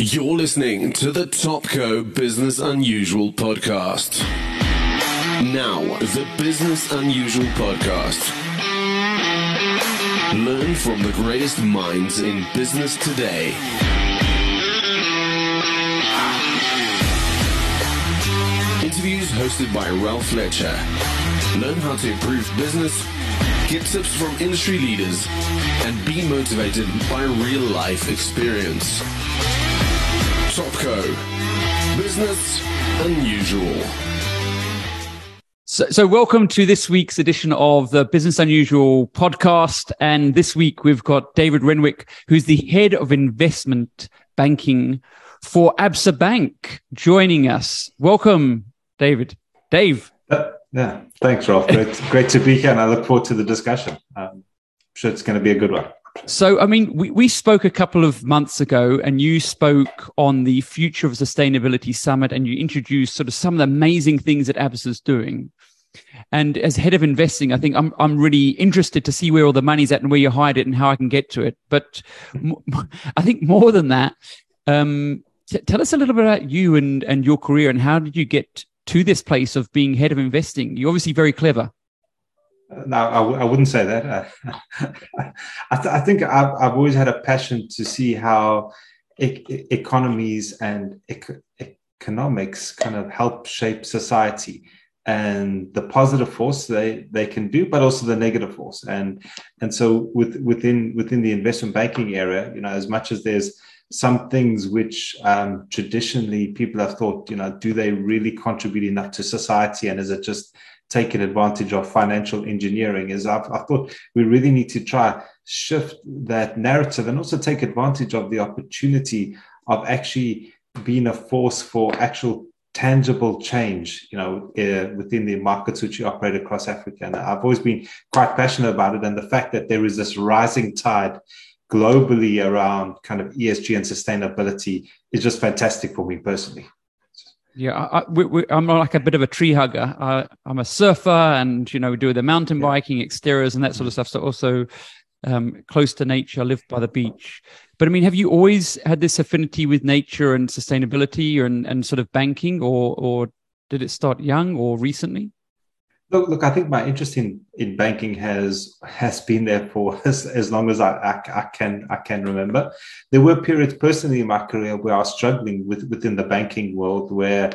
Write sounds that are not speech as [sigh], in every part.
You're listening to the Topco Business Unusual podcast. Now, the Business Unusual podcast. Learn from the greatest minds in business today. Interviews hosted by Ralph Fletcher. Learn how to improve business, get tips from industry leaders, and be motivated by real life experience. Topco. Business Unusual. So, so, welcome to this week's edition of the Business Unusual podcast. And this week we've got David Renwick, who's the head of investment banking for Absa Bank, joining us. Welcome, David. Dave. Uh, yeah, thanks, Ralph. Great, great to be here, and I look forward to the discussion. Um, I'm sure it's going to be a good one. So, I mean, we, we spoke a couple of months ago, and you spoke on the Future of Sustainability Summit, and you introduced sort of some of the amazing things that Absa is doing. And as head of investing, I think I'm I'm really interested to see where all the money's at and where you hide it and how I can get to it. But I think more than that, um, t- tell us a little bit about you and and your career and how did you get to this place of being head of investing? You're obviously very clever. No, I w- I wouldn't say that. [laughs] I, th- I, think I've, I've, always had a passion to see how e- economies and economics kind of help shape society and the positive force they, they can do, but also the negative force. And and so with, within within the investment banking area, you know, as much as there's some things which um, traditionally people have thought, you know, do they really contribute enough to society, and is it just taking advantage of financial engineering is I've, I thought we really need to try shift that narrative and also take advantage of the opportunity of actually being a force for actual tangible change, you know, uh, within the markets which you operate across Africa. And I've always been quite passionate about it. And the fact that there is this rising tide globally around kind of ESG and sustainability is just fantastic for me personally. Yeah, I, am like a bit of a tree hugger. I, am a surfer, and you know, we do the mountain biking, exteriors, and that sort of stuff. So also um, close to nature. I live by the beach. But I mean, have you always had this affinity with nature and sustainability, and and sort of banking, or or did it start young or recently? Look, look. I think my interest in, in banking has has been there for [laughs] as, as long as I, I, I can I can remember. There were periods personally in my career where I was struggling with within the banking world, where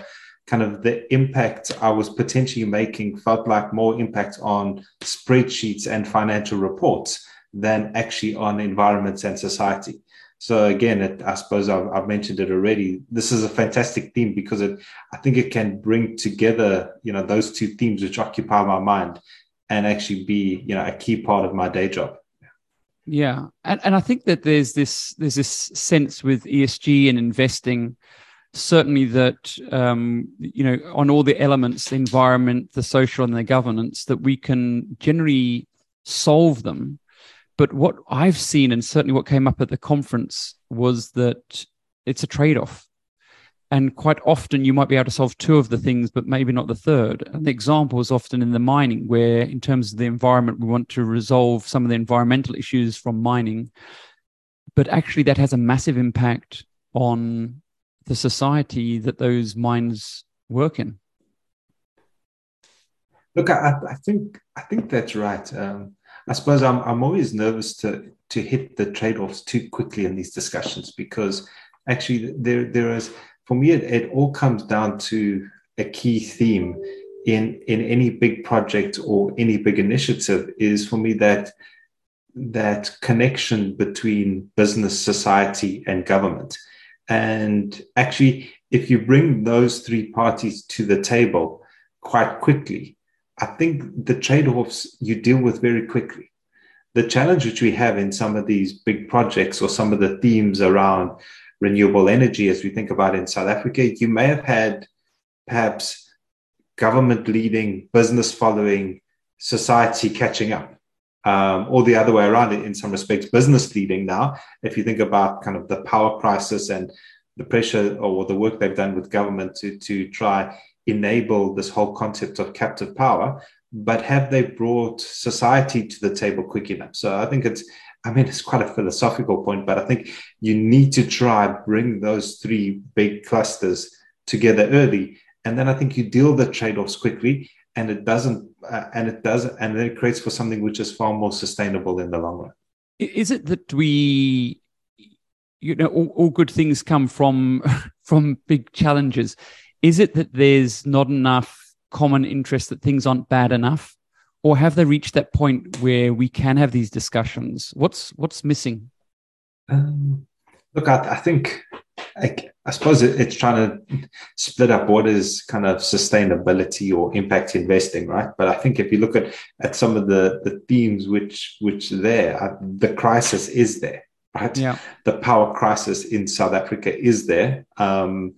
kind of the impact I was potentially making felt like more impact on spreadsheets and financial reports than actually on environments and society. So again, I suppose I've, I've, mentioned it already. This is a fantastic theme because it, I think it can bring together, you know, those two themes which occupy my mind, and actually be, you know, a key part of my day job. Yeah, and and I think that there's this there's this sense with ESG and investing, certainly that um, you know on all the elements, the environment, the social, and the governance, that we can generally solve them but what I've seen, and certainly what came up at the conference, was that it's a trade off. And quite often you might be able to solve two of the things, but maybe not the third. And the example is often in the mining, where in terms of the environment, we want to resolve some of the environmental issues from mining. But actually, that has a massive impact on the society that those mines work in. Look, I, I think I think that's right. Um, I suppose I'm I'm always nervous to to hit the trade offs too quickly in these discussions because actually there there is for me it, it all comes down to a key theme in in any big project or any big initiative is for me that that connection between business society and government. And actually if you bring those three parties to the table quite quickly I think the trade offs you deal with very quickly. The challenge which we have in some of these big projects or some of the themes around renewable energy, as we think about in South Africa, you may have had perhaps government leading, business following, society catching up. Um, or the other way around in some respects, business leading now. If you think about kind of the power crisis and the pressure or the work they've done with government to, to try enable this whole concept of captive power, but have they brought society to the table quick enough? So I think it's I mean, it's quite a philosophical point, but I think you need to try bring those three big clusters together early, and then I think you deal the trade-offs quickly, and it doesn't, uh, and it does, and then it creates for something which is far more sustainable in the long run. Is it that we, you know, all, all good things come from [laughs] from big challenges? Is it that there's not enough common interest that things aren't bad enough? or have they reached that point where we can have these discussions? What's what's missing? Um, look, I, I think I, I suppose it, it's trying to split up what is kind of sustainability or impact investing, right? But I think if you look at at some of the the themes which which there, uh, the crisis is there, right? Yeah. The power crisis in South Africa is there. Um,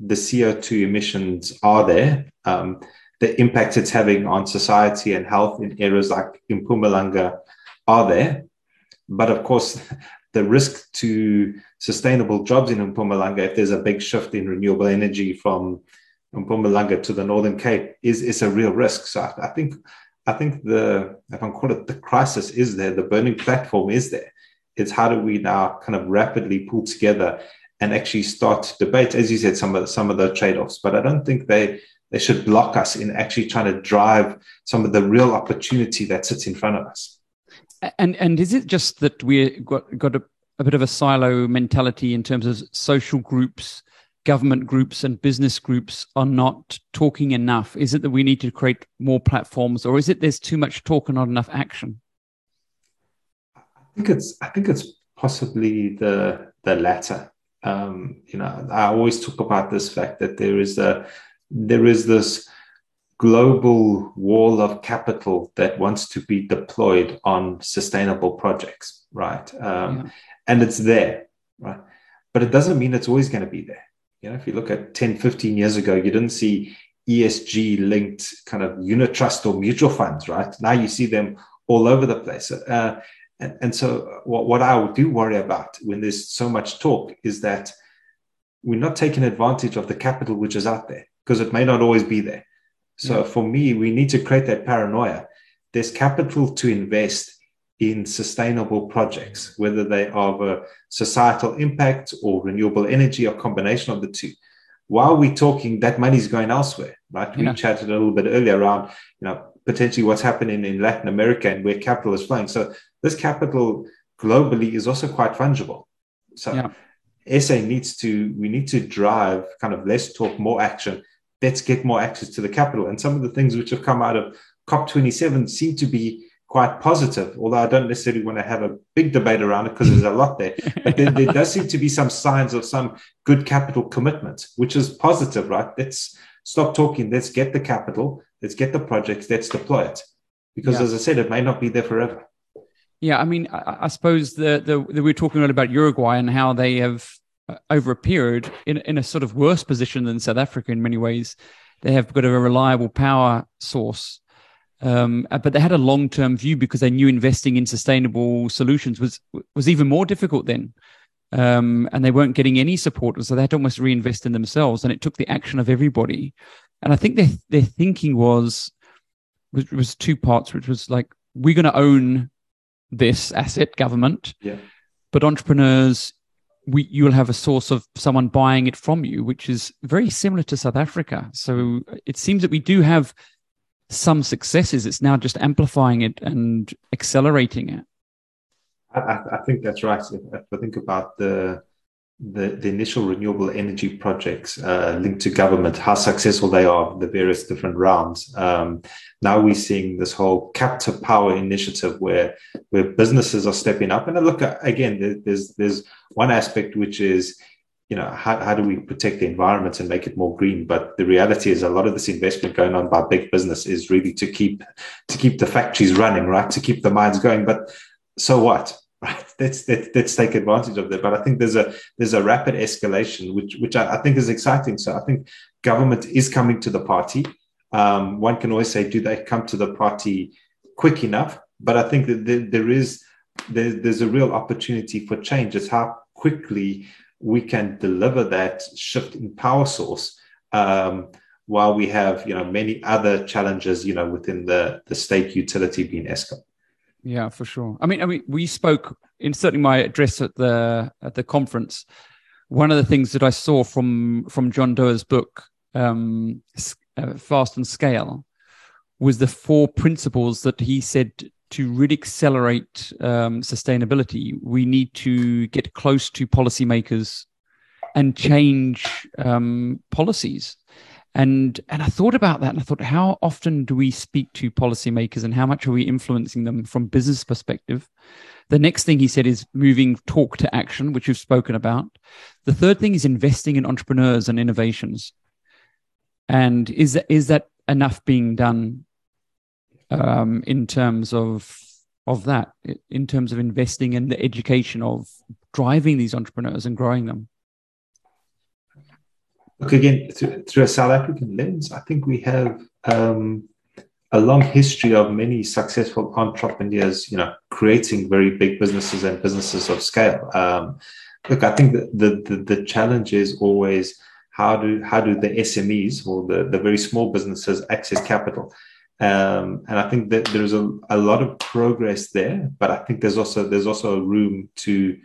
the CO two emissions are there. Um, the impact it's having on society and health in areas like Mpumalanga are there. But of course, [laughs] the risk to sustainable jobs in Mpumalanga, if there's a big shift in renewable energy from Mpumalanga to the Northern Cape, is, is a real risk. So I, I think I think the if I call it the crisis is there, the burning platform is there. It's how do we now kind of rapidly pull together and actually start debate, as you said, some of some of the trade-offs. But I don't think they they should block us in actually trying to drive some of the real opportunity that sits in front of us. And and is it just that we got got a, a bit of a silo mentality in terms of social groups, government groups, and business groups are not talking enough? Is it that we need to create more platforms, or is it there's too much talk and not enough action? I think it's I think it's possibly the the latter. Um, you know, I always talk about this fact that there is a there is this global wall of capital that wants to be deployed on sustainable projects, right? Um, yeah. And it's there, right? But it doesn't mean it's always going to be there. You know, if you look at 10, 15 years ago, you didn't see ESG linked kind of unit trust or mutual funds, right? Now you see them all over the place. Uh, and, and so, uh, what, what I do worry about when there's so much talk is that we're not taking advantage of the capital which is out there because it may not always be there. So yeah. for me, we need to create that paranoia. There's capital to invest in sustainable projects, whether they are of a societal impact or renewable energy or combination of the two. While we're talking, that money is going elsewhere, right? Yeah. We chatted a little bit earlier around, you know, potentially what's happening in Latin America and where capital is flowing. So this capital globally is also quite fungible. So yeah. SA needs to, we need to drive kind of less talk, more action, let's get more access to the capital. And some of the things which have come out of COP27 seem to be quite positive, although I don't necessarily want to have a big debate around it because there's a lot there. [laughs] But there, there, does seem to be some signs of some good capital commitment, which is positive, right? Let's stop talking. Let's get the capital. Let's get the projects. Let's deploy it. Because yeah. as I said, it may not be there forever. Yeah, I mean, I, I suppose the, the, the we are talking a lot about Uruguay and how they have uh, over a period in, in a sort of worse position than South Africa in many ways. They have got a reliable power source, um, uh, but they had a long term view because they knew investing in sustainable solutions was was even more difficult then. Um, and they weren't getting any support, so they had to almost reinvest in themselves. And it took the action of everybody. And I think their their thinking was was, was two parts, which was like we're going to own this asset, government, yeah. but entrepreneurs we, you'll have a source of someone buying it from you, which is very similar to South Africa. So it seems that we do have some successes. It's now just amplifying it and accelerating it. I, I think that's right. If, if I think about the the, the initial renewable energy projects uh, linked to government, how successful they are, the various different rounds. Um, now we're seeing this whole captive power initiative where where businesses are stepping up. And look at, again, there's there's one aspect which is you know how, how do we protect the environment and make it more green but the reality is a lot of this investment going on by big business is really to keep to keep the factories running right to keep the mines going but so what let's let, us let us take advantage of that. But i think there's a there's a rapid escalation which which I, I think is exciting. So i think government is coming to the party. Um, one can always say do they come to the party quick enough? But i think that there, there is there, there's a real opportunity for change. It's how quickly we can deliver that shift in power source um, while we have you know many other challenges you know within the the state utility being Eskom Yeah, for sure. I mean, I mean, we spoke in certainly my address at the at the conference. One of the things that I saw from from John Doerr's book, um, uh, Fast and Scale, was the four principles that he said to really accelerate um, sustainability, we need to get close to policymakers and change um, policies. And and I thought about that, and I thought, how often do we speak to policymakers, and how much are we influencing them from business perspective? The next thing he said is moving talk to action, which we've spoken about. The third thing is investing in entrepreneurs and innovations. And is that is that enough being done um, in terms of of that, in terms of investing in the education of driving these entrepreneurs and growing them? Look again through, through a South African lens. I think we have um, a long history of many successful entrepreneurs, you know, creating very big businesses and businesses of scale. Um, look, I think the, the the challenge is always how do how do the SMEs or the, the very small businesses access capital? Um, and I think that there's a, a lot of progress there, but I think there's also there's also room to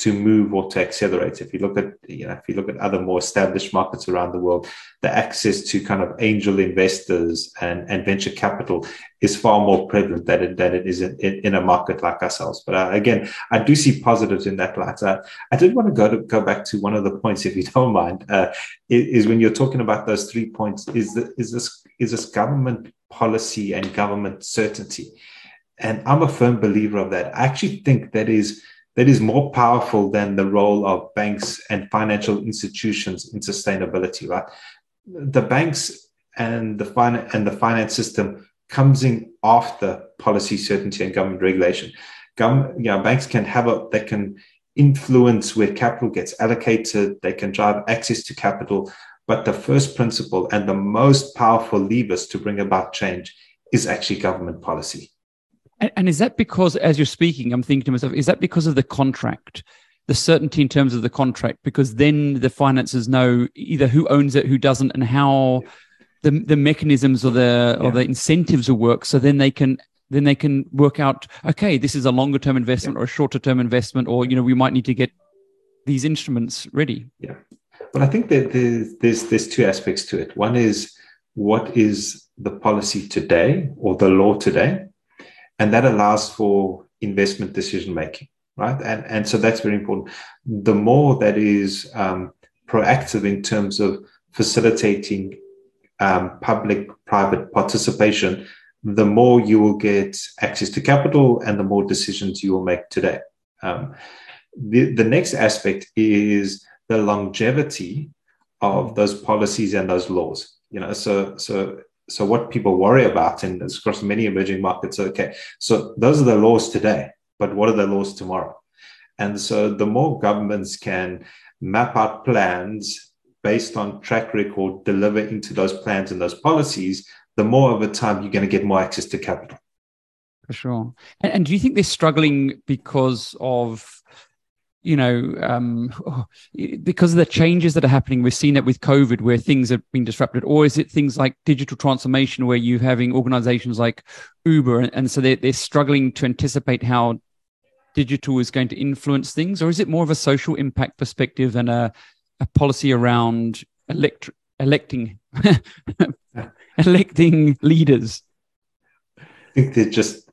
to move or to accelerate. If you look at you know if you look at other more established markets around the world, the access to kind of angel investors and, and venture capital is far more prevalent than it, than it is in, in, a market like ourselves. But uh, again, I do see positives in that light. Uh, I did want to go to go back to one of the points, if you [laughs] don't mind, uh, is, is when you're talking about those three points. Is the, is this is this government policy and government certainty. And I'm a firm believer of that. I actually think that is that is more powerful than the role of banks and financial institutions in sustainability, right? The banks and the finance and the finance system comes in after policy certainty and government regulation. Government, you know, banks can have a they can influence where capital gets allocated, they can drive access to capital, but the first principle and the most powerful levers to bring about change is actually government policy. And, and, is that because, as you're speaking, I'm thinking to myself, is that because of the contract, the certainty in terms of the contract? Because then the finances know either who owns it, who doesn't, and how the the mechanisms or the yeah. or the incentives will work. So then they can then they can work out, okay, this is a longer term investment yeah. or a shorter term investment, or you know, we might need to get these instruments ready. Yeah. But I think that there's, there's, there's two aspects to it. One is what is the policy today or the law today? And that allows for investment decision making, right? And, and so that's very important. The more that is um, proactive in terms of facilitating um, public private participation, the more you will get access to capital and the more decisions you will make today. Um, the, the next aspect is the longevity of those policies and those laws. You know, so so so what people worry about, and it's across many emerging markets. Okay, so those are the laws today, but what are the laws tomorrow? And so the more governments can map out plans based on track record, deliver into those plans and those policies, the more over time you're going to get more access to capital. For sure. And, and do you think they're struggling because of you know, um, [sighs] because of the changes that are happening, we've seen it with COVID where things have been disrupted, or is it things like digital transformation where you're having organizations like Uber, and, and so they're, they're struggling to anticipate how digital is going to influence things, or is it more of a social impact perspective and a, a policy around elect- electing [laughs] electing leaders? I think they're just.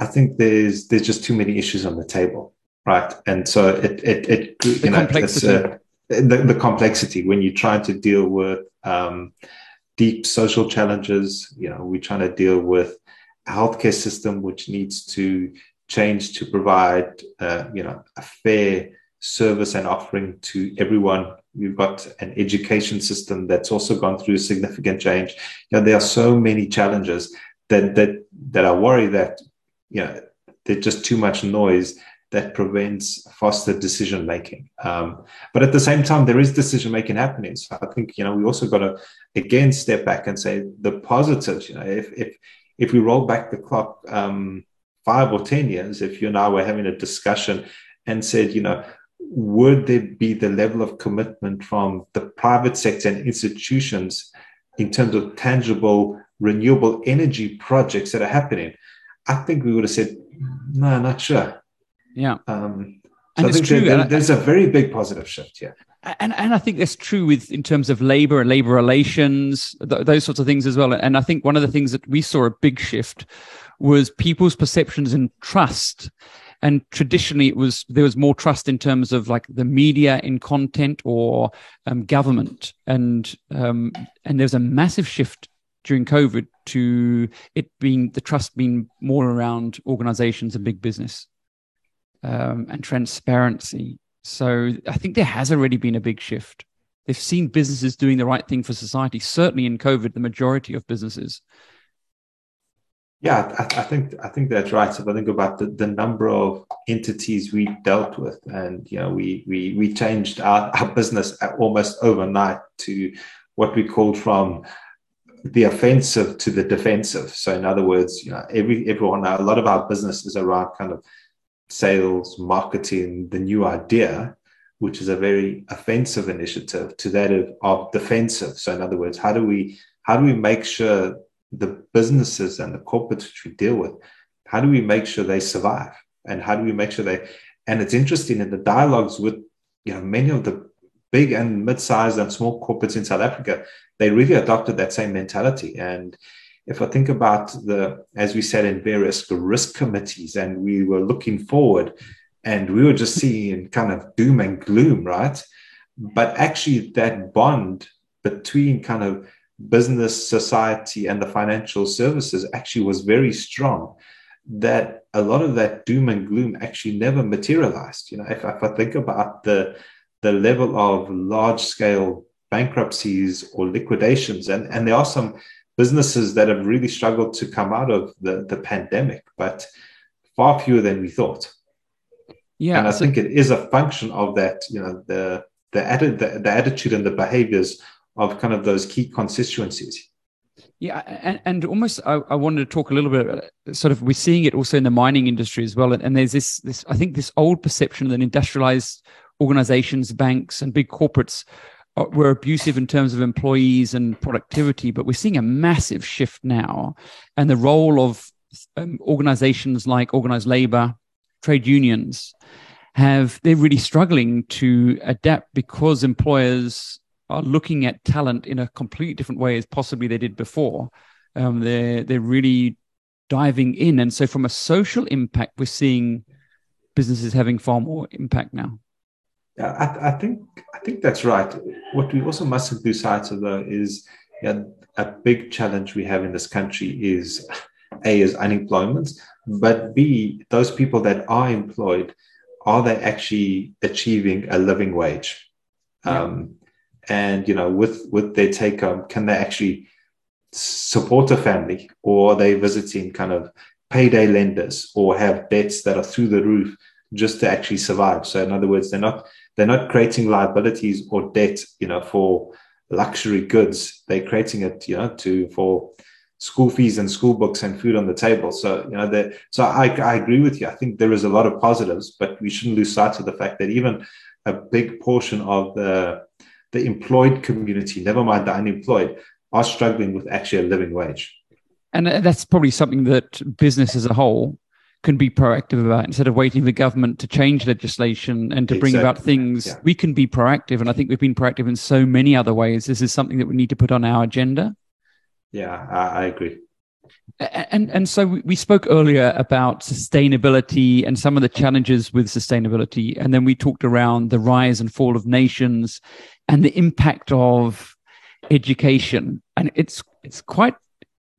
I think there's there's just too many issues on the table right? And so it it, it you the know complexity. Uh, the, the complexity when you're trying to deal with um, deep social challenges. You know, we're trying to deal with a healthcare system which needs to change to provide uh, you know a fair service and offering to everyone. We've got an education system that's also gone through significant change. You know, there are so many challenges that that that I worry that you know there's just too much noise that prevents faster decision making. Um, but at the same time, there is decision making happening. So I think you know we also got to again step back and say the positives. You know, if if if we roll back the clock um, five or ten years, if you and I were having a discussion and said, you know, would there be the level of commitment from the private sector and institutions in terms of tangible renewable energy projects that are happening? I think we would have said, no, not sure. Yeah. Um, so And I it's think true, there- there's a very big positive shift here. and and I think that's true with in terms of labor and labor relations, th- those sorts of things as well. And I think one of the things that we saw a big shift was people's perceptions and trust. And traditionally, it was there was more trust in terms of like the media in content or um, government, and um, and there's a massive shift during COVID to it being the trust being more around organizations and big business um, and transparency. So I think there has already been a big shift. They've seen businesses doing the right thing for society. Certainly in COVID, the majority of businesses. Yeah, I, I think I think that's right. So if I think about the, the number of entities we dealt with, and you know, we we we changed our, our business almost overnight to what we called from the offensive to the defensive. So in other words, you know, every everyone a lot of our business is around kind of sales, marketing, the new idea, which is a very offensive initiative, to that of, of defensive. So in other words, how do we how do we make sure the businesses and the corporates which we deal with, how do we make sure they survive? And how do we make sure they and it's interesting in the dialogues with you know many of the big and mid-sized and small corporates in South Africa, they really adopted that same mentality. And if I think about the, as we said in various risk committees, and we were looking forward, and we were just seeing kind of doom and gloom, right? But actually, that bond between kind of business, society, and the financial services actually was very strong. That a lot of that doom and gloom actually never materialized. You know, if, if I think about the the level of large scale bankruptcies or liquidations, and, and there are some businesses that have really struggled to come out of the, the pandemic, but far fewer than we thought. Yeah, and I so- think it is a function of that, you know, the the, atti- the the attitude and the behaviors of kind of those key constituencies. Yeah, and, and almost I, I wanted to talk a little bit about sort of we're seeing it also in the mining industry as well. And, and there's this this I think this old perception that industrialized organizations, banks, and big corporates were abusive in terms of employees and productivity, but we're seeing a massive shift now, and the role of um, organizations like organized labor, trade unions, have they're really struggling to adapt because employers are looking at talent in a completely different way as possibly they did before. Um, they're they're really diving in, and so from a social impact, we're seeing businesses having far more impact now. Yeah, I, I think I think that's right. What we also mustn't lose sight of though is yeah, a big challenge we have in this country is a is unemployment, but b those people that are employed are they actually achieving a living wage? Yeah. Um, and you know, with with their take home, can they actually support a family, or are they visiting kind of payday lenders, or have debts that are through the roof just to actually survive? So, in other words, they're not they're not creating liabilities or debt, you know, for luxury goods. They're creating it, you know, to for school fees and school books and food on the table. So, you know, that so I, I agree with you. I think there is a lot of positives, but we shouldn't lose sight of the fact that even a big portion of the the employed community, never mind the unemployed, are struggling with actually a living wage. And that's probably something that business as a whole can be proactive about instead of waiting for government to change legislation and to bring about things. Yeah. We can be proactive, and I think we've been proactive in so many other ways. This is something that we need to put on our agenda. Yeah, I, I agree. And and so we- we spoke earlier about sustainability and some of the challenges with sustainability, and then we talked around the rise and fall of nations and the impact of education, and it's it's quite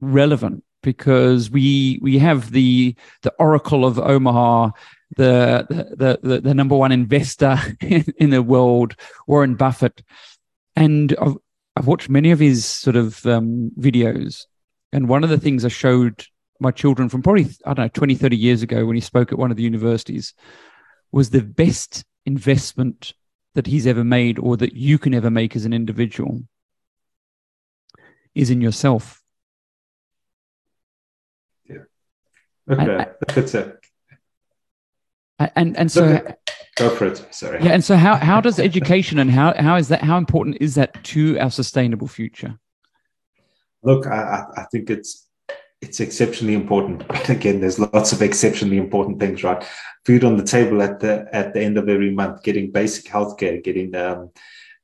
relevant because we we have the the Oracle of Omaha, the the the, the number one investor [laughs] in, in the world, Warren Buffett, and I've, I've watched many of his sort of um, videos and one of the things I showed my children from probably, I don't know, 20, 30 years ago when he spoke at one of the universities was the best investment that he's ever made or that you can ever make as an individual is in yourself. Okay, I- [laughs] that's it. And and so Go for it. Sorry. yeah, and so how how does education and how how is that how important is that to our sustainable future? Look, I, I- I think it's it's exceptionally important. [laughs] But again, there's lots of exceptionally important things, right? Food on the table at the at the end of every month, getting basic healthcare, getting um,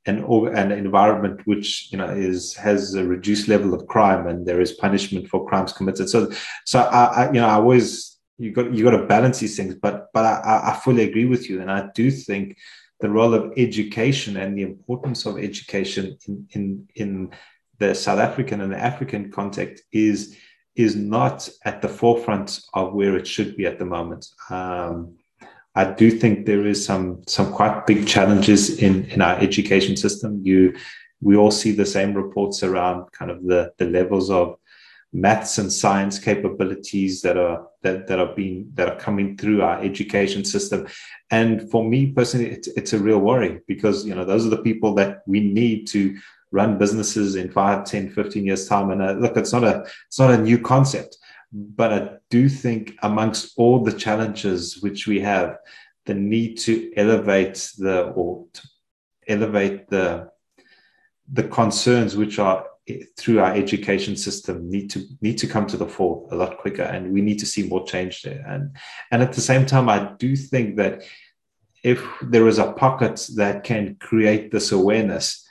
an an environment which you know is has a reduced level of crime and there is punishment for crimes committed. So, so I, I you know I always you got you got to balance these things, but but I, I fully agree with you, and I do think the role of education and the importance of education in in in the South African and the African context is is not at the forefront of where it should be at the moment. Um, I do think there is some some quite big challenges in in our education system. You we all see the same reports around kind of the the levels of maths and science capabilities that are that, that are being that are coming through our education system. And for me personally it's, it's a real worry because you know those are the people that we need to run businesses in 5 10 15 years time. And uh, look it's not a it's not a new concept but i do think amongst all the challenges which we have the need to elevate the or elevate the the concerns which are through our education system need to need to come to the fore a lot quicker and we need to see more change there. And and at the same time i do think that if there is a pocket that can create this awareness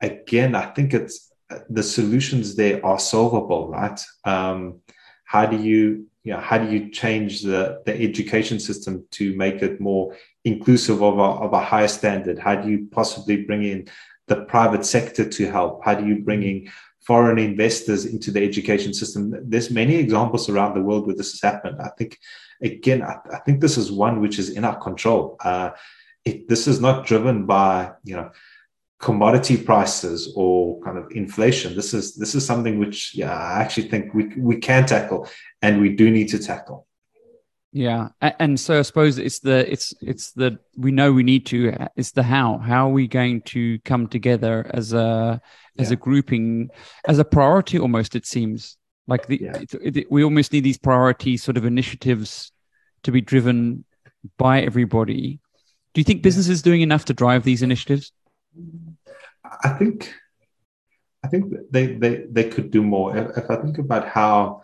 again i think it's the solutions there are solvable right? Um, how do you you know, how do you change the, the education system to make it more inclusive of a, of a higher standard? How do you possibly bring in the private sector to help? How do you bring in foreign investors into the education system? There's many examples around the world where this has happened. I think, again, I, I think this is one which is in our control. Uh, it, this is not driven by, you know, commodity prices or kind of inflation. This is this is something which, yeah, I actually think we we can tackle, and we do need to tackle. Yeah, and so I suppose it's the it's it's the we know we need to it's the how how are we going to come together as a as yeah. a grouping as a priority almost it seems like the yeah. it, it, we almost need these priority sort of initiatives to be driven by everybody. Do you think business is doing enough to drive these initiatives? I think I think they they they could do more. If, if I think about how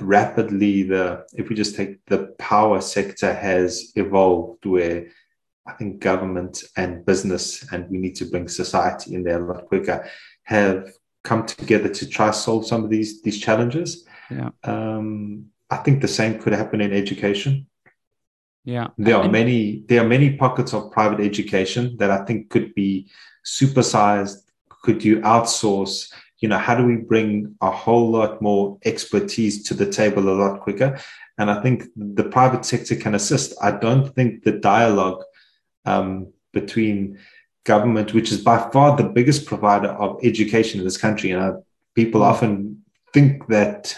rapidly the if we just take the power sector has evolved where I think government and business and we need to bring society in there a lot quicker have come together to try solve some of these these challenges. Yeah. Um, I think the same could happen in education. Yeah. There are many there are many pockets of private education that I think could be supersized, could you outsource you know, how do we bring a whole lot more expertise to the table a lot quicker? And I think the private sector can assist. I don't think the dialogue um, between government, which is by far the biggest provider of education in this country, and uh, people often think that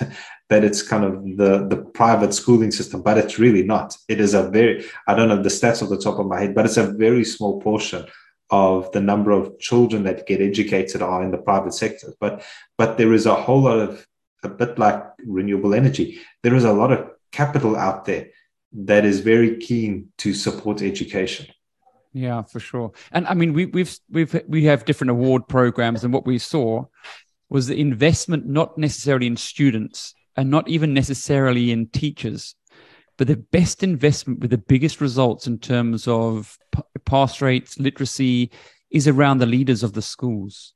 that it's kind of the the private schooling system, but it's really not. It is a very I don't know the stats off the top of my head, but it's a very small portion of the number of children that get educated are in the private sector. But but there is a whole lot of a bit like renewable energy. There is a lot of capital out there that is very keen to support education. Yeah, for sure. And I mean, we, we've we've we have different award programs, and what we saw was the investment not necessarily in students and not even necessarily in teachers, but the best investment with the biggest results in terms of pass rates, literacy, is around the leaders of the schools,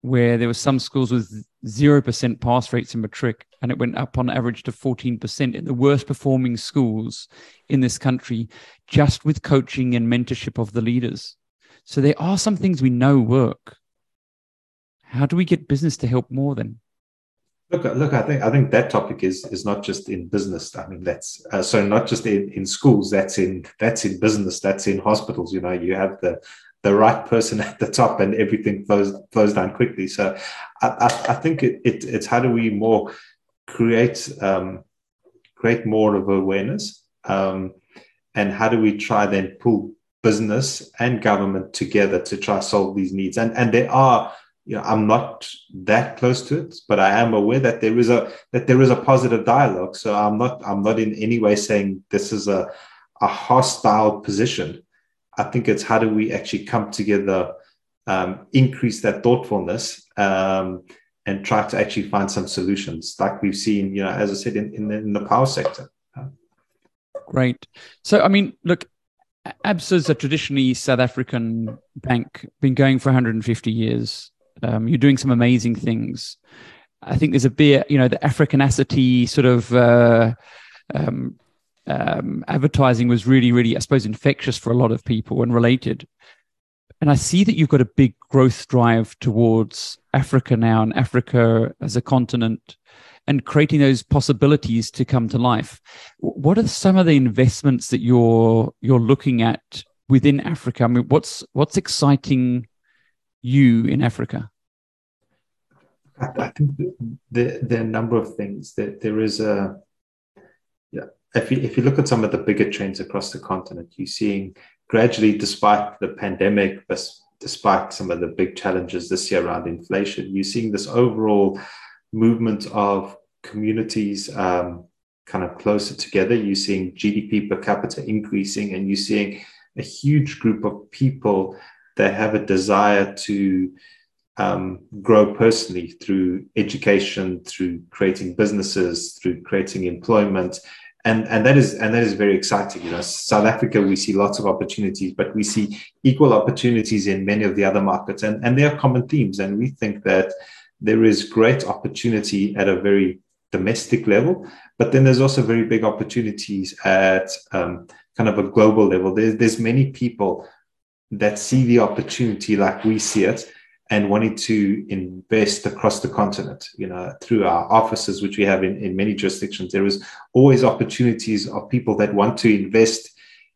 where there were some schools with 0% pass rates in matric, and it went up on average to 14% in the worst performing schools in this country, just with coaching and mentorship of the leaders. So there are some things we know work. How do we get business to help more then? Look, look. I think I think that topic is is not just in business. I mean, that's uh, so not just in, in schools. That's in that's in business. That's in hospitals. You know, you have the the right person [laughs] at the top, and everything flows flows down quickly. So, I, I, I think it, it, it's how do we more create um, create more of awareness, um, and how do we try then pull business and government together to try solve these needs? And and there are you know, I'm not that close to it, but I am aware that there is a that there is a positive dialogue. So I'm not I'm not in any way saying this is a a hostile position. I think it's how do we actually come together, um, increase that thoughtfulness, um, and try to actually find some solutions, like we've seen, you know, as I said, in, in, the, in the power sector. Great. So, I mean, look, ABSA is a traditionally South African bank, been going for 150 years. Um, you're doing some amazing things. I think there's a bit, you know, the Africanacity sort of uh, um, um, advertising was really, really, I suppose, infectious for a lot of people and related. And I see that you've got a big growth drive towards Africa now and Africa as a continent and creating those possibilities to come to life. What are some of the investments that you're you're looking at within Africa? I mean, what's what's exciting you in Africa? I, think there, are a number of things. That there is a yeah. If you, if you look at some of the bigger trends across the continent, you're seeing gradually, despite the pandemic, despite some of the big challenges this year around inflation, you're seeing this overall movement of communities um, kind of closer together. You're seeing GDP per capita increasing, and you're seeing a huge group of people that have a desire to um, grow personally through education, through creating businesses, through creating employment. And, and that is and that is very exciting. You know, South Africa, we see lots of opportunities, but we see equal opportunities in many of the other markets, and, and there are common themes. And we think that there is great opportunity at a very domestic level, but then there's also very big opportunities at um, kind of a global level. There's, there's many people that see the opportunity like we see it and wanting to invest across the continent, you know, through our offices, which we have in, in many jurisdictions, there is always opportunities of people that want to invest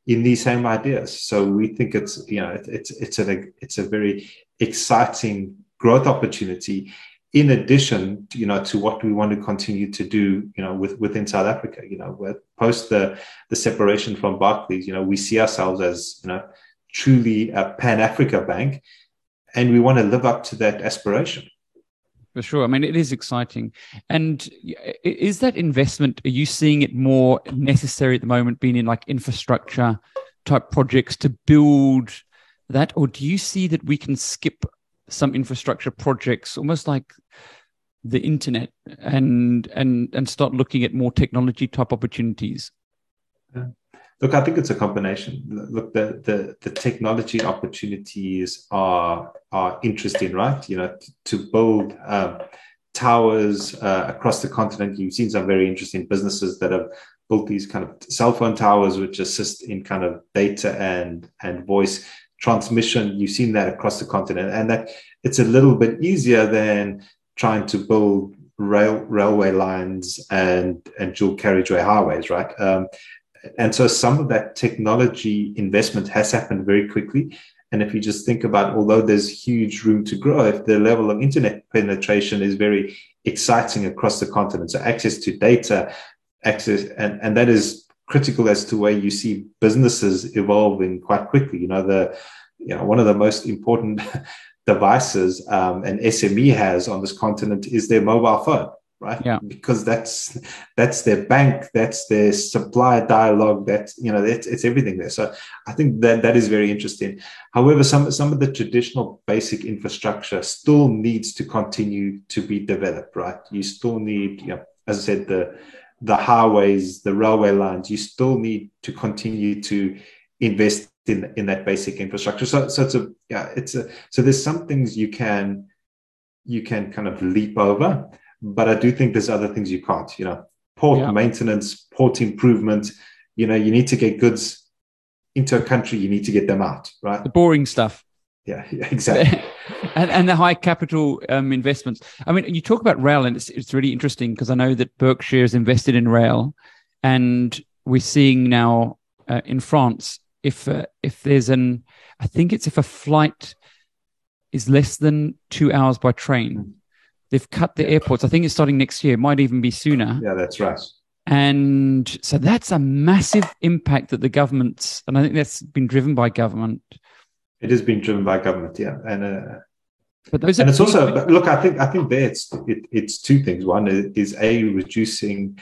in these same ideas. So we think it's, you know, it, it's, it's a, it's a very exciting growth opportunity in addition you know to what we want to continue to do you know with within south africa you know post the the separation from barclays you know we see ourselves as you know truly a pan africa bank and we want to live up to that aspiration. For sure. I mean it is exciting. And is that investment are you seeing it more necessary at the moment being in like infrastructure type projects to build that? Or do you see that we can skip some infrastructure projects, almost like the internet, and and and start looking at more technology type opportunities? Look, I think it's a combination. Look, the the, the technology opportunities are are interesting, right? You know, to, to build um, towers uh, across the continent. You've seen some very interesting businesses that have built these kind of cell phone towers, which assist in kind of data and and voice transmission. You've seen that across the continent, and that it's a little bit easier than trying to build rail railway lines and and dual carriageway highways, right? Um, and so some of that technology investment has happened very quickly. And if you just think about, although there's huge room to grow, if the level of internet penetration is very exciting across the continent, so access to data, access, and, and that is critical as to where you see businesses evolving quite quickly. You know, the you know one of the most important [laughs] devices um, an SME has on this continent is their mobile phone, right? Yeah. Because that's that's their bank, that's their supplier dialogue, that's you know it's, it's everything there. So I think that that is very interesting. However, some some of the traditional basic infrastructure still needs to continue to be developed, right? You still need, you know, as I said, the the highways, the railway lines, you still need to continue to invest in, in that basic infrastructure. So, so it's a yeah, it's a so there's some things you can you can kind of leap over, but I do think there's other things you can't. You know, port yeah. maintenance, port improvement. You know, you need to get goods into a country, you need to get them out, right? The boring stuff. Yeah, [laughs] exactly. [laughs] and, and the high capital um, investments. I mean, you talk about rail, and it's, it's really interesting because I know that Berkshire is invested in rail, and we're seeing now uh, in France if uh, if there's an, I think it's if a flight is less than two hours by train, hmm. They've cut the airports. I think it's starting next year. It might even be sooner. Yeah, that's right. And so that's a massive impact that the governments, and I think that's been driven by government it is being driven by government, yeah, and uh, but those and it's also but look. I think I think there it's it, it's two things. One is a reducing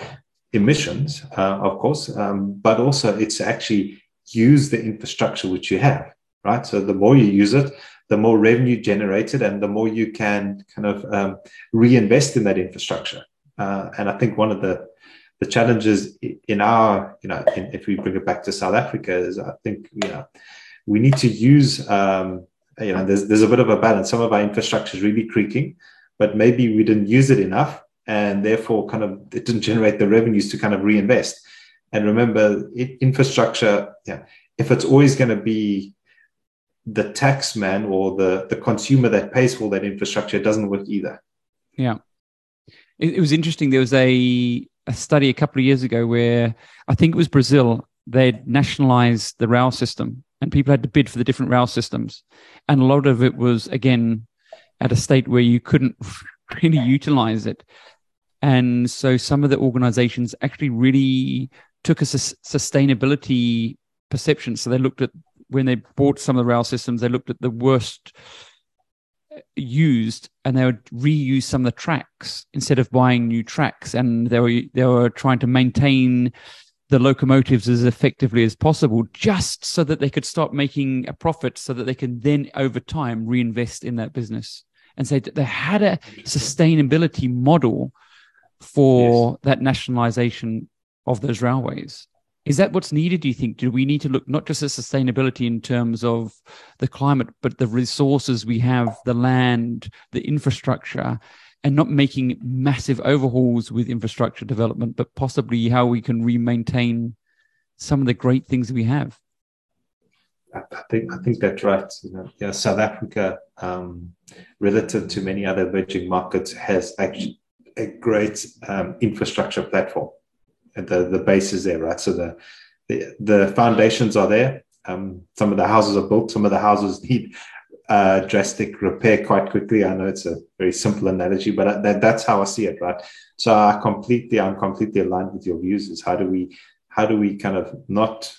emissions, uh, of course, um, but also it's actually use the infrastructure which you have, right? So the more you use it, the more revenue generated, and the more you can kind of um, reinvest in that infrastructure. Uh, and I think one of the the challenges in our, you know, in, if we bring it back to South Africa, is I think you know we need to use, um, you know, there's there's a bit of a balance. Some of our infrastructure is really creaking, but maybe we didn't use it enough, and therefore kind of it didn't generate the revenues to kind of reinvest. And remember, it, infrastructure, yeah, if it's always going to be the tax man or the the consumer that pays for that infrastructure, doesn't work either. Yeah, it, it was interesting. There was a a study a couple of years ago where I think it was Brazil. They'd nationalized the rail system, and people had to bid for the different rail systems, and a lot of it was again at a state where you couldn't [laughs] really utilize it. And so some of the organizations actually really took a sustainability perception. So they looked at when they bought some of the rail systems, they looked at the worst used and they would reuse some of the tracks instead of buying new tracks. And they were they were trying to maintain the locomotives as effectively as possible just so that they could start making a profit so that they can then over time reinvest in that business. And say that they had a sustainability model for yes. that nationalization of those railways is that what's needed, do you think? Do we need to look not just at sustainability in terms of the climate, but the resources we have, the land, the infrastructure, and not making massive overhauls with infrastructure development, but possibly how we can re-maintain some of the great things we have? I think I think that's right. You know, yeah, South Africa, um, relative to many other emerging markets, has actually a great um, infrastructure platform the the base is there, right? So the the, the foundations are there. Um, some of the houses are built. Some of the houses need uh, drastic repair quite quickly. I know it's a very simple analogy, but that, that's how I see it, right? So I completely, I'm completely aligned with your views. Is how do we, how do we kind of not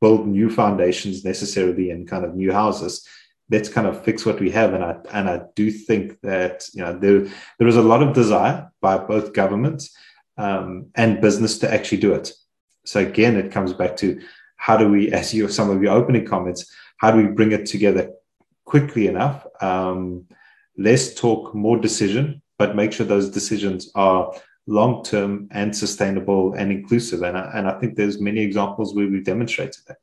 build new foundations necessarily in kind of new houses? Let's kind of fix what we have, and I and I do think that you know there there is a lot of desire by both governments um, and business to actually do it. So again, it comes back to how do we, [laughs] as you some of your opening comments, how do we bring it together quickly enough? Um, less talk, more decision, but make sure those decisions are long term and sustainable and inclusive. And I, and I think there's many examples where we've demonstrated that.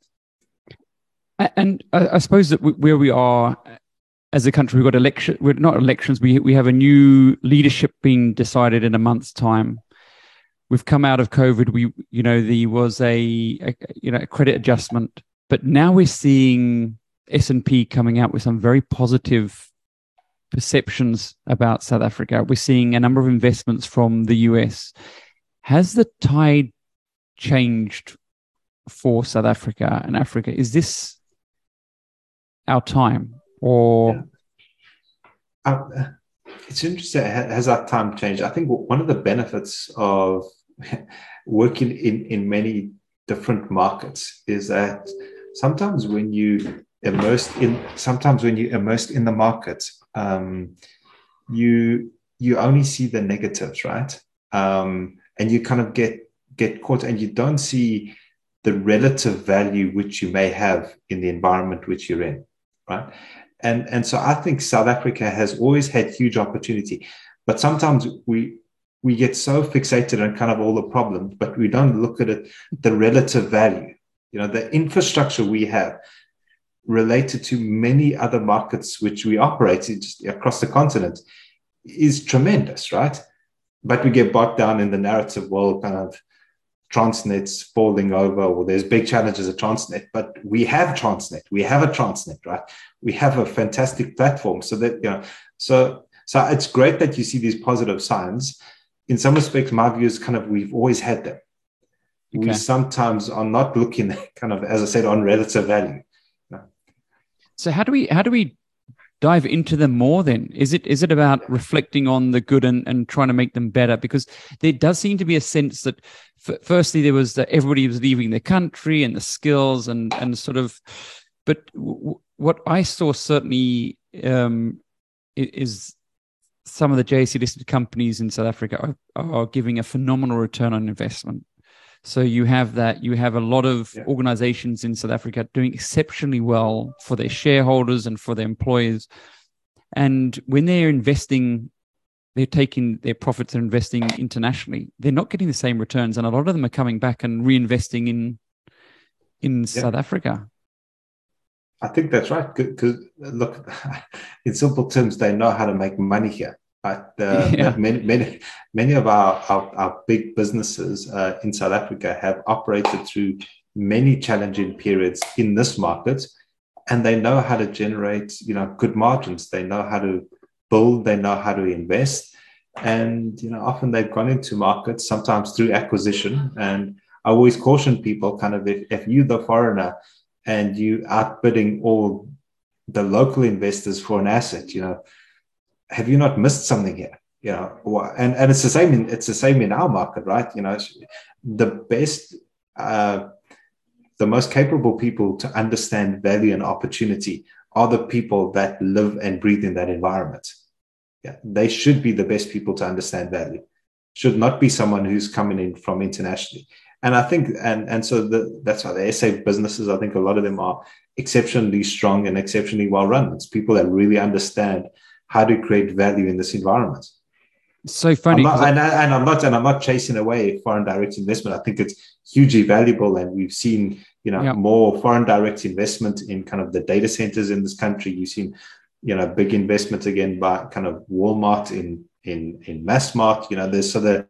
And I, suppose that where we are as a country, we've got election. We're not elections. We we have a new leadership being decided in a month's time we've come out of COVID. We, you know, there was a, a you know a credit adjustment, but now we're seeing S and P coming out with some very positive perceptions about South Africa. We're seeing a number of investments from the US. Has the tide changed for South Africa and Africa? Is this our time, or? Yeah. Uh, it's interesting. Has that time changed? I think one of the benefits of [laughs] working in, in many different markets is that sometimes when you immersed in sometimes when you immersed in the market, um, you you only see the negatives, right? Um, and you kind of get get caught, and you don't see the relative value which you may have in the environment which you're in, right? and and so I think South Africa has always had huge opportunity, but sometimes we we get so fixated on kind of all the problems, but we don't look at it the relative value. You know, the infrastructure we have related to many other markets which we operate across the continent is tremendous, right? But we get bogged down in the narrative, well, kind of Transnet's falling over, or there's big challenges at Transnet, but we have Transnet, we have a Transnet, right? We have a fantastic platform. So that, you know, so so it's great that you see these positive signs. In some respects, my view is kind of we've always had them. Okay. We sometimes are not looking [laughs] kind of, as I said, on relative value. So how do we how do we dive into them more then is it is it about reflecting on the good and, and trying to make them better because there does seem to be a sense that f- firstly there was that everybody was leaving the country and the skills and and sort of but w- what i saw certainly um, is some of the JSE listed companies in South Africa are, are, giving a phenomenal return on investment. So you have that. You have a lot of yeah. organizations in South Africa doing exceptionally well for their shareholders and for their employers. And when they're investing, they're taking their profits and investing internationally. They're not getting the same returns, and a lot of them are coming back and reinvesting in in yeah. South Africa. I think that's right. Because look, [laughs] in simple terms, they know how to make money here. But uh, [laughs] yeah. many, many, many of our, our, our big businesses uh, in South Africa have operated through many challenging periods in this market, and they know how to generate, you know, good margins. They know how to build. They know how to invest, and you know, often they've gone into markets sometimes through acquisition. And I always caution people, kind of, if, if you the foreigner and you outbidding all the local investors for an asset, you know have you not missed something here? You know, and, and it's the same in it's the same in our market, right? You know, the best uh, the most capable people to understand value and opportunity are the people that live and breathe in that environment. Yeah, they should be the best people to understand value. Should not be someone who's coming in from internationally. And I think, and and so the, that's why the SA businesses, I think a lot of them are exceptionally strong and exceptionally well run. It's people that really understand how to create value in this environment. so funny, I'm not, and, I, and I'm not, and I'm not chasing away foreign direct investment. I think it's hugely valuable, and we've seen, you know, more foreign direct investment in kind of the data centers in this country. You've seen, you know, big investment again by kind of Walmart in in in Massmart. You know, there's so that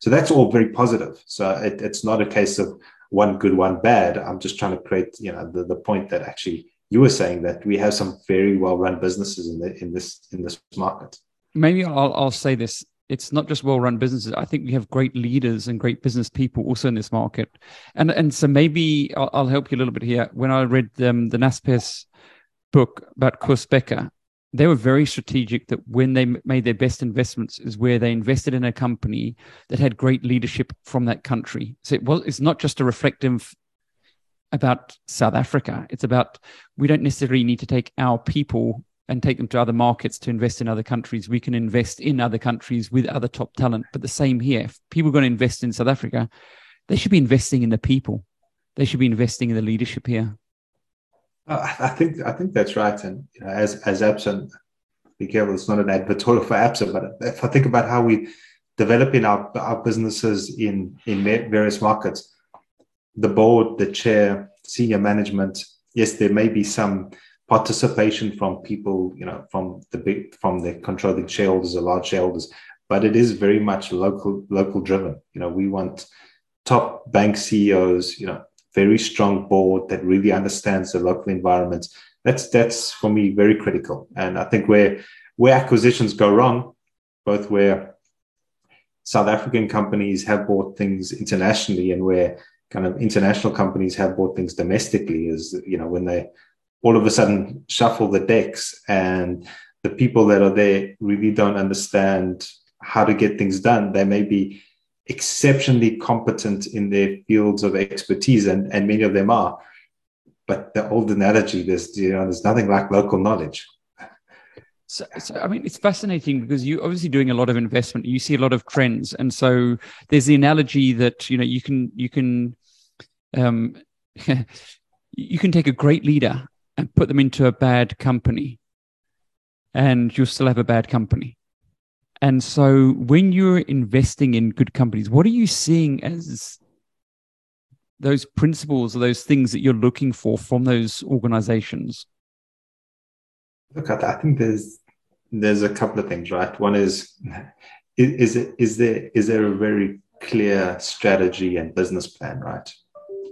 so that's all very positive. So it, it's not a case of one good, one bad. I'm just trying to create, you know, the, the point that actually you were saying that we have some very well run businesses in the, in this in this market. Maybe I'll I'll say this. It's not just well run businesses. I think we have great leaders and great business people also in this market, and and so maybe I'll, I'll help you a little bit here. When I read um, the Naspers book about Koos Bekker, they were very strategic that when they made their best investments is where they invested in a company that had great leadership from that country. So it was it's not just a reflective about South Africa. It's about we don't necessarily need to take our people and take them to other markets to invest in other countries. We can invest in other countries with other top talent. But the same here. If people are going to invest in South Africa, they should be investing in the people. They should be investing in the leadership here. I think I think that's right. And you know, as as Absa, be careful, it's not an advertorial for Absa, but if I think about how we developing our, our businesses in in various markets, the board, the chair, senior management, yes, there may be some participation from people, you know, from the big, from the controlling shareholders or large shareholders, but it is very much local, local driven. You know, we want top bank CEOs, you know, very strong board that really understands the local environment. That's that's for me very critical. And I think where where acquisitions go wrong, both where South African companies have bought things internationally and where kind of international companies have bought things domestically is you know when they all of a sudden shuffle the decks and the people that are there really don't understand how to get things done they may be exceptionally competent in their fields of expertise and, and many of them are but the old analogy there's you know there's nothing like local knowledge so, so, I mean, it's fascinating because you're obviously doing a lot of investment. You see a lot of trends, and so there's the analogy that you know you can you can um, [laughs] you can take a great leader and put them into a bad company, and you'll still have a bad company. And so, when you're investing in good companies, what are you seeing as those principles or those things that you're looking for from those organizations? Look, I think there's there's a couple of things, right? One is [laughs] is is, is there is there a very clear strategy and business plan, right?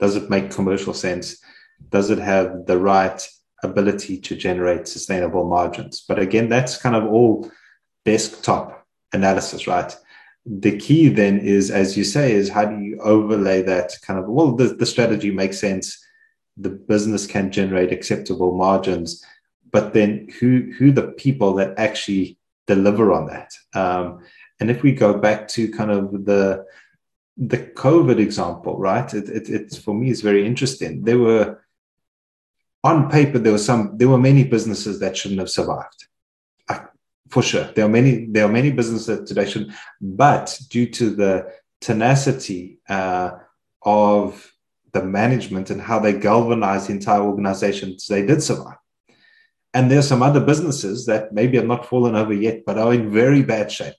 Does it make commercial sense? Does it have the right ability to generate sustainable margins? But again, that's kind of all desktop analysis, right? The key then is, as you say, is how do you overlay that kind of, well, the, the strategy makes sense. The business can generate acceptable margins but then who who the people that actually deliver on that um, and if we go back to kind of the the covid example right it, it, it's for me is very interesting there were on paper there were some there were many businesses that shouldn't have survived for sure there are many there are many businesses today should but due to the tenacity uh, of the management and how they galvanized the entire organization they did survive. And there's some other businesses that maybe have not fallen over yet, but are in very bad shape.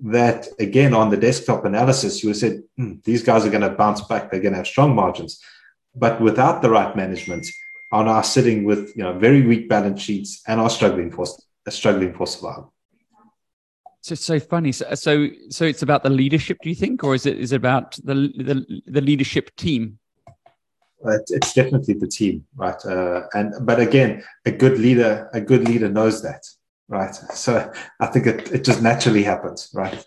That again, on the desktop analysis, you said hmm, these guys are going to bounce back. They're going to have strong margins, but without the right management, are now sitting with you know very weak balance sheets and are struggling for struggling for survival. So it's so funny. So, so so it's about the leadership. Do you think, or is it is it about the the, the leadership team? it's definitely the team, right? Uh, and but again, a good leader, a good leader knows that, right? So I think it, it just naturally happens, right?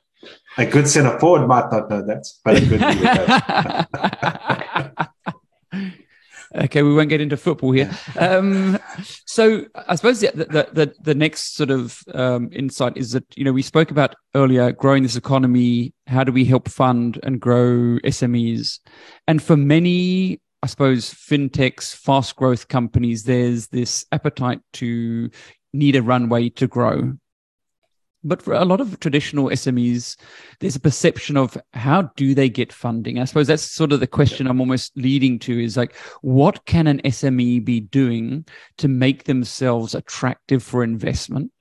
A good center forward might not know that, but a good leader [laughs] [laughs] okay, we won't get into football here. [laughs] Um, so I suppose the, the, the, the next sort of um, insight is that, you know, we spoke about earlier growing this economy. How do we help fund and grow SMEs? And for many I suppose fintechs, fast growth companies, there's this appetite to need a runway to grow. But for a lot of traditional SMEs, there's a perception of how do they get funding? I suppose that's sort of the question I'm almost leading to is like, what can an SME be doing to make themselves attractive for investment?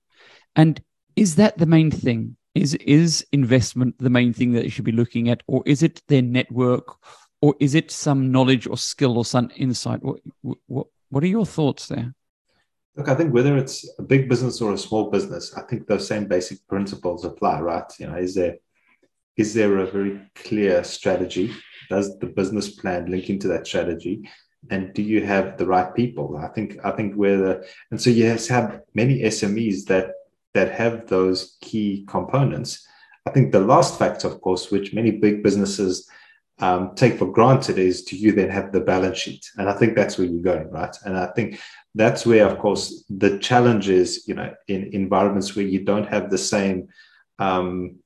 And is that the main thing? Is is investment the main thing that you should be looking at, or is it their network or is it some knowledge or skill or some insight? What what what are your thoughts there? Look, I think whether it's a big business or a small business, I think those same basic principles apply, right? You know, is there is there a very clear strategy? Does the business plan link into that strategy? And do you have the right people? I think I think where the and so you have many SMEs that that have those key components. I think the last factor, of course, which many big businesses um, take for granted is do you then have the balance sheet? And I think that's where you're going, right? And I think that's where, of course, the challenge is, you know, in environments where you don't have the same um,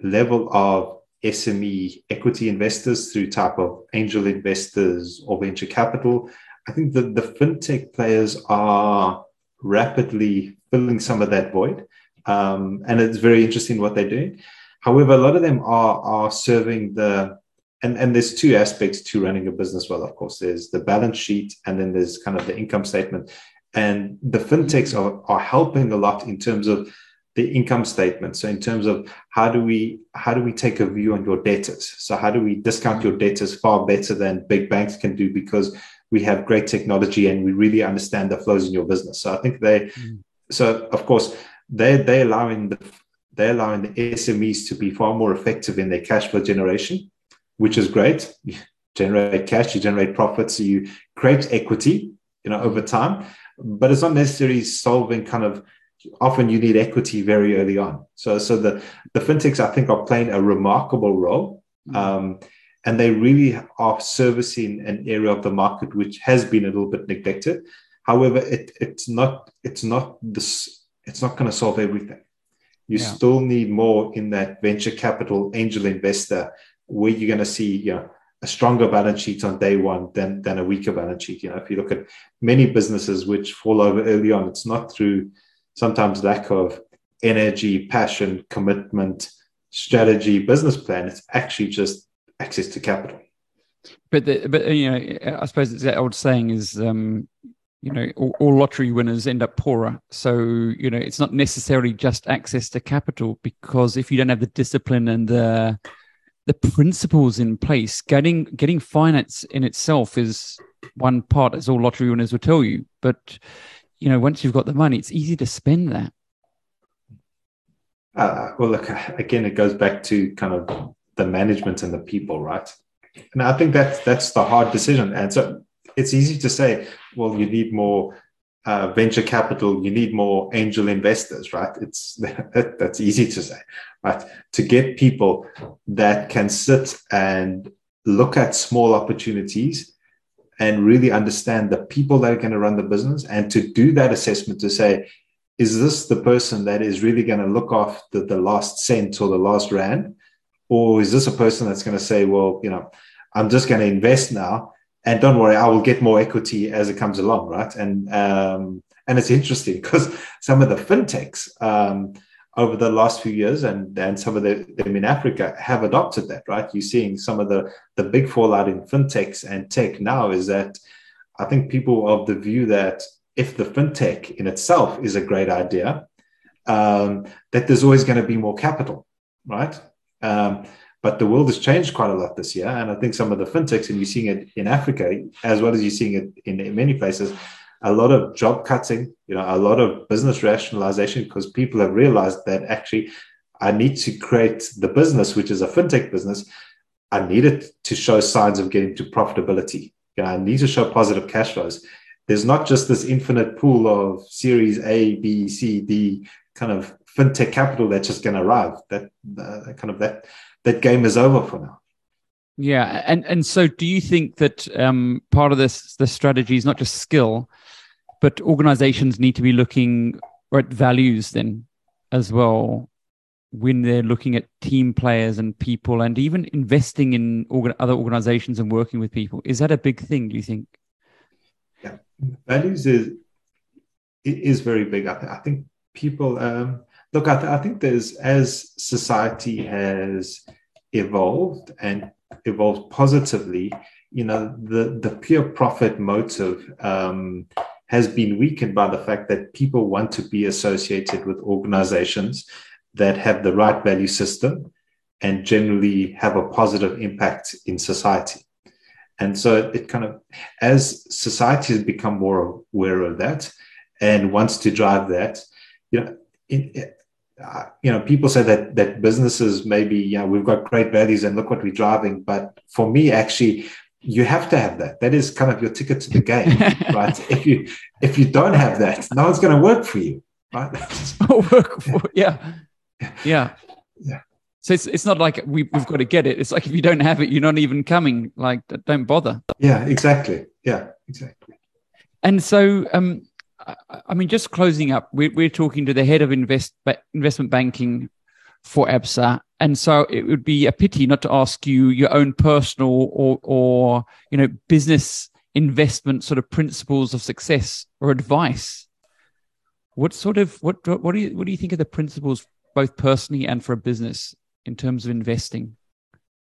level of SME equity investors through type of angel investors or venture capital. I think that the fintech players are rapidly filling some of that void. Um, and it's very interesting what they're doing. However, a lot of them are are serving the and, and there's two aspects to running a business well, of course. There's the balance sheet and then there's kind of the income statement. And the fintechs are, are helping a lot in terms of the income statement. So in terms of how do we how do we take a view on your debtors? So how do we discount your debtors far better than big banks can do because we have great technology and we really understand the flows in your business. So I think they mm. so of course they they allowing the they're allowing the SMEs to be far more effective in their cash flow generation, which is great. You generate cash, you generate profits, you create equity, you know, over time. But it's not necessarily solving kind of often you need equity very early on. So so the the fintechs I think are playing a remarkable role. Mm-hmm. Um, and they really are servicing an area of the market which has been a little bit neglected. However, it, it's not it's not this it's not going to solve everything you yeah. still need more in that venture capital angel investor where you're going to see you know a stronger balance sheet on day one than than a weaker balance sheet. You know if you look at many businesses which fall over early on it's not through sometimes lack of energy passion commitment strategy business plan. It's actually just access to capital. But the, but you know i suppose it's that old saying is um you know all, all, lottery winners end up poorer. So you know it's not necessarily just access to capital because if you don't have the discipline and the the principles in place getting getting finance in itself is one part as all lottery winners will tell you. But you know once you've got the money it's easy to spend that. Uh, well look again it goes back to kind of the management and the people right? And i think that's that's the hard decision. And so it's easy to say, well, you need more uh, venture capital, you need more angel investors, right? It's [laughs] that, that's easy to say, right? To get people that can sit and look at small opportunities and really understand the people that are going to run the business and to do that assessment to say, is this the person that is really going to look after the last cent or the last rand? Or is this a person that's going to say, well, you know, I'm just going to invest now and don't worry, I will get more equity as it comes along, right? And um, and it's interesting [laughs] because some of the fintechs um, over the last few years, and, and some of the, them in Africa have adopted that, right? You're seeing some of the, the big fallout in fintechs and tech now is that I think people of the view that if the fintech in itself is a great idea, um, that there's always going to be more capital, right? But the world has changed quite a lot this year. And I think some of the fintechs, and you're seeing it in Africa, as well as you're seeing it in, in many places, a lot of job cutting, you know, a lot of business rationalization because people have realized that actually I need to create the business, which is a fintech business. I need it to show signs of getting to profitability. You know, I need to show positive cash flows. There's not just this infinite pool of series A, B, C, D kind of fintech capital that's just going to arrive. That uh, kind of that that game is over for now. Yeah, and and so do you think that um, part of this the strategy is not just skill, but organizations need to be looking at values then as well when they're looking at team players and people and even investing in organ- other organizations and working with people? Is that a big thing do you think? Yeah. Values is is very big. I, th- I think people um, look I, th- I think there's as society has evolved and evolved positively you know the the pure profit motive um, has been weakened by the fact that people want to be associated with organizations that have the right value system and generally have a positive impact in society. And so it kind of, as society has become more aware of that and wants to drive that, you know, in, uh, you know, people say that that businesses maybe, yeah, we've got great values and look what we're driving. But for me, actually, you have to have that. That is kind of your ticket to the game, [laughs] right? If you if you don't have that, no one's going to work for you, right? [laughs] work for, yeah, yeah, yeah. So it's it's not like we, we've got to get it. It's like if you don't have it, you're not even coming. Like don't bother. Yeah, exactly. Yeah, exactly. And so, um, I, mean, just closing up, we're, we're talking to the head of invest investment banking for Absa. And so it would be a pity not to ask you your own personal or, or you know, business investment sort of principles of success or advice. What sort of what what do you what do you think are the principles both personally and for a business in terms of investing?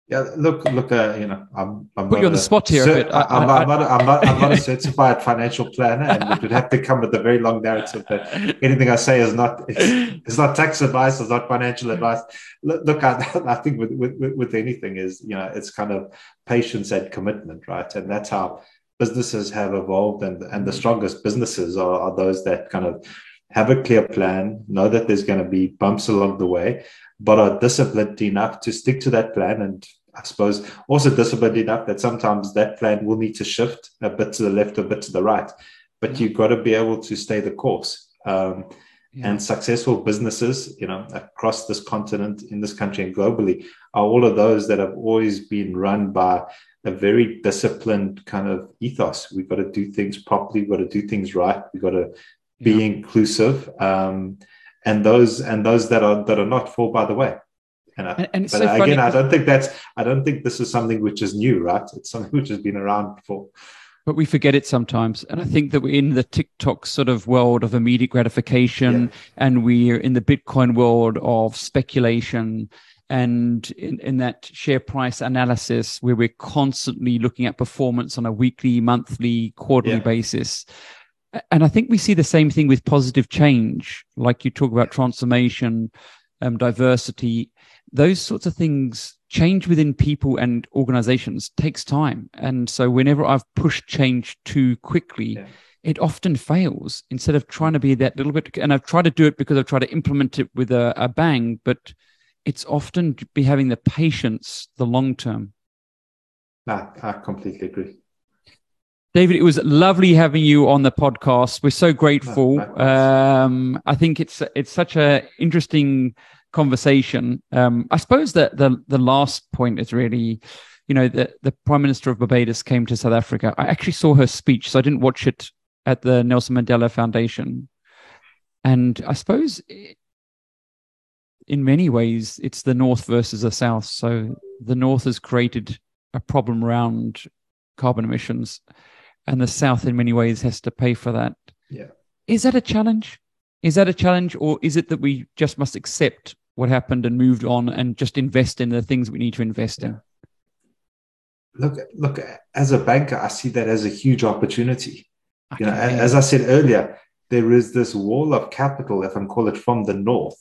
Yeah, look, look, uh, you know, I'm, I'm put you on the spot here. I, am not, I'm, not, I'm not a certified financial planner, and it would have to come with a very long narrative that anything I say is not it's, it's not tax advice, it's not financial advice. Look, look I, [laughs] I think with, with with anything is you know it's kind of patience and commitment, right? And that's how businesses have evolved, and and the strongest businesses are, are those that kind of have a clear plan, know that there's going to be bumps along the way, but are disciplined enough to stick to that plan. And I suppose also disciplined enough that sometimes that plan will need to shift a bit to the left, a bit to the right. But yeah. you've got to be able to stay the course. Um, yeah. And successful businesses, you know, across this continent, in this country, and globally, are all of those that have always been run by a very disciplined kind of ethos. We've got to do things properly. We've got to do things right. We've got to be yeah. inclusive. Um, and those and those that are that are not fall by the way. And, and, and but so again. I don't think that's I don't think this is something which is new, right? It's something which has been around before. But we forget it sometimes. And I think that we're in the TikTok sort of world of immediate gratification yeah. and we're in the Bitcoin world of speculation and in, in that share price analysis where we're constantly looking at performance on a weekly, monthly, quarterly yeah. basis and I think we see the same thing with positive change, like you talk about transformation, um, diversity, those sorts of things change within people and organizations takes time. And so whenever I've pushed change too quickly, yeah. it often fails instead of trying to be that little bit. And I've tried to do it because I've tried to implement it with a, a bang, but it's often be having the patience, the long term. I, I completely agree. David, it was lovely having you on the podcast. We're so grateful. Um, I think it's it's such a interesting conversation. Um, I suppose that the the last point is really, you know, the the Prime Minister of Barbados came to South Africa. I actually saw her speech, so I didn't watch it at the Nelson Mandela Foundation. And I suppose in many ways it's the North versus the South. So the North has created a problem around carbon emissions and the South in many ways has to pay for that. Yeah. Is that a challenge Is that a challenge, or is it that we just must accept what happened and moved on and just invest in the things we need to invest in? Look, look. As a banker, I see that as a huge opportunity. Okay. You know, as I said earlier, there is this wall of capital, if I can call it, from the north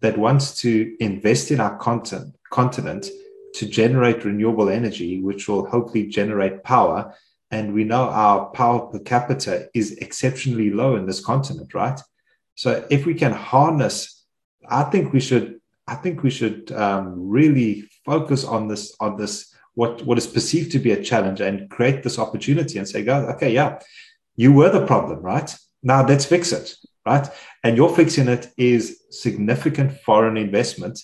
that wants to invest in our continent, continent to generate renewable energy, which will hopefully generate power. And we know our power per capita is exceptionally low in this continent, right? So if we can harness, I think we should, I think we should um, really focus on this, on this, what, what is perceived to be a challenge and create this opportunity and say, guys, okay, yeah, you were the problem, right? Now let's fix it, right? And your fixing it is significant foreign investment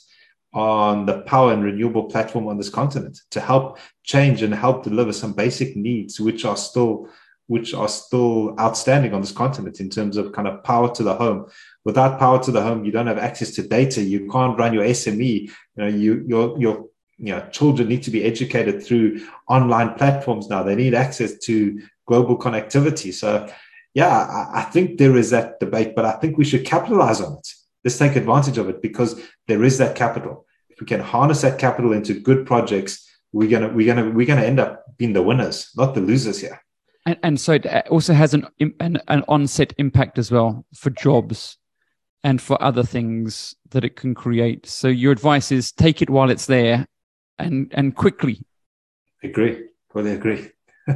on the power and renewable platform on this continent to help change and help deliver some basic needs which are still which are still outstanding on this continent in terms of kind of power to the home. Without power to the home you don't have access to data. You can't run your sme you know you your your you know children need to be educated through online platforms now. They need access to global connectivity. So yeah I, I think there is that debate but i think we should capitalize on it. Let's take advantage of it because there is that capital. If we can harness that capital into good projects, we're gonna we're gonna we're gonna end up being the winners, not the losers here. And, and so it also has an, an an onset impact as well for jobs and for other things that it can create. So your advice is take it while it's there, and and quickly. Agree. Fully agree. [laughs]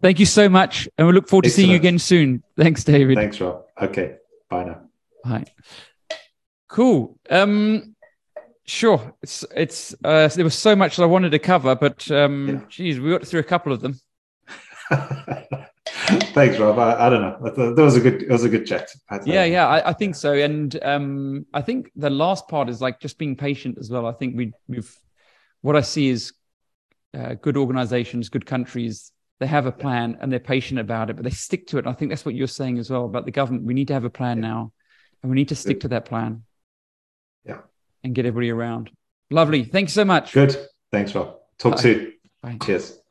Thank you so much, and we look forward to seeing you again soon. Thanks, David. Thanks, Rob. Okay. Bye now. Bye. Cool. Um, sure. It's it's uh, there was so much that I wanted to cover, but um, yeah. geez, we got through a couple of them. [laughs] Thanks, Rob. I, I, don't know. That was a good. It was a good chat. Yeah, yeah, I, I, think so. And um, I think the last part is like just being patient as well. I think we, we've what I see is uh, good organizations, good countries. They have a plan and they're patient about it, but they stick to it. And I think that's what you're saying as well about the government. We need to have a plan yeah. now, and we need to stick to that plan and get everybody around. Lovely. Thanks so much. Good. Thanks, Rob. Talk Bye. soon. Bye. Cheers.